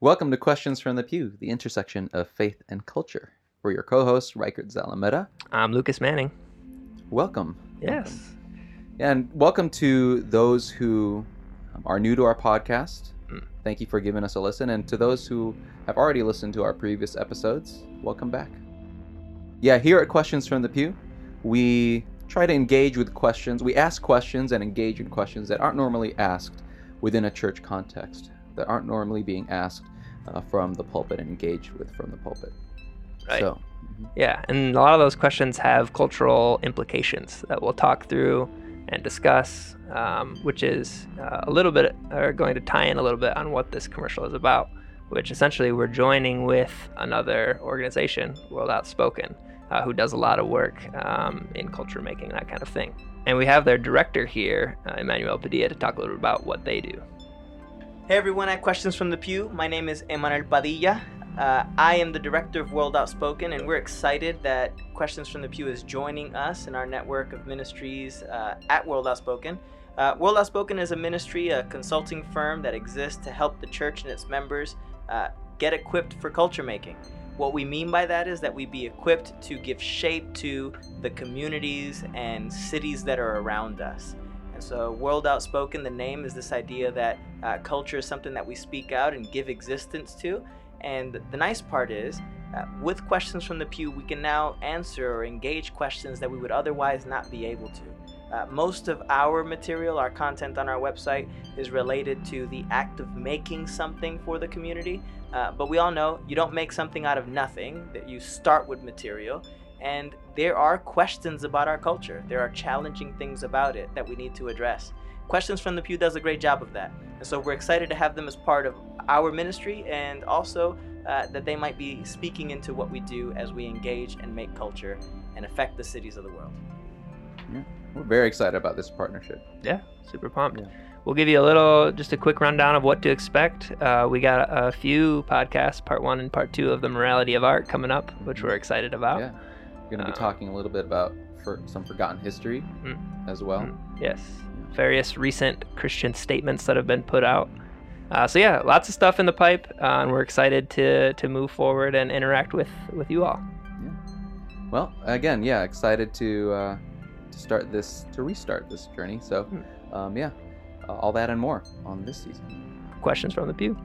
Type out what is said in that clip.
Welcome to Questions from the Pew, the intersection of faith and culture. We're your co hosts, Reichert Zalameda. I'm Lucas Manning. Welcome. Yes. Welcome. And welcome to those who um, are new to our podcast. Mm. Thank you for giving us a listen. And to those who have already listened to our previous episodes, welcome back. Yeah, here at Questions from the Pew, we try to engage with questions. We ask questions and engage in questions that aren't normally asked within a church context, that aren't normally being asked uh, from the pulpit and engaged with from the pulpit. Right. So, Yeah, and a lot of those questions have cultural implications that we'll talk through and discuss, um, which is uh, a little bit, or going to tie in a little bit on what this commercial is about, which essentially we're joining with another organization, World Outspoken, uh, who does a lot of work um, in culture making, that kind of thing. And we have their director here, uh, Emmanuel Padilla, to talk a little bit about what they do. Hey everyone at Questions from the Pew. My name is Emanuel Padilla. Uh, I am the director of World Outspoken, and we're excited that Questions from the Pew is joining us in our network of ministries uh, at World Outspoken. Uh, World Outspoken is a ministry, a consulting firm that exists to help the church and its members uh, get equipped for culture making. What we mean by that is that we be equipped to give shape to the communities and cities that are around us. So, World Outspoken, the name is this idea that uh, culture is something that we speak out and give existence to. And the nice part is, uh, with questions from the pew, we can now answer or engage questions that we would otherwise not be able to. Uh, most of our material, our content on our website, is related to the act of making something for the community. Uh, but we all know you don't make something out of nothing, that you start with material. And there are questions about our culture. There are challenging things about it that we need to address. Questions from the Pew does a great job of that. And so we're excited to have them as part of our ministry and also uh, that they might be speaking into what we do as we engage and make culture and affect the cities of the world. Yeah. we're very excited about this partnership. Yeah, super pumped. Yeah. We'll give you a little, just a quick rundown of what to expect. Uh, we got a, few podcasts, part one and part two of the Morality of Art coming up, which we're excited about. Yeah. Going to be Um, talking a little bit about for some forgotten history Mm. as well. Mm, Yes, various recent Christian statements that have been put out. Uh, so yeah, lots of stuff in the pipe, uh, and we're excited to to move forward and interact with with you all. Well, again, yeah, excited to uh, to start this to restart this journey. So, Hmm. um, yeah, uh, all that and more on this season. Questions from the pew.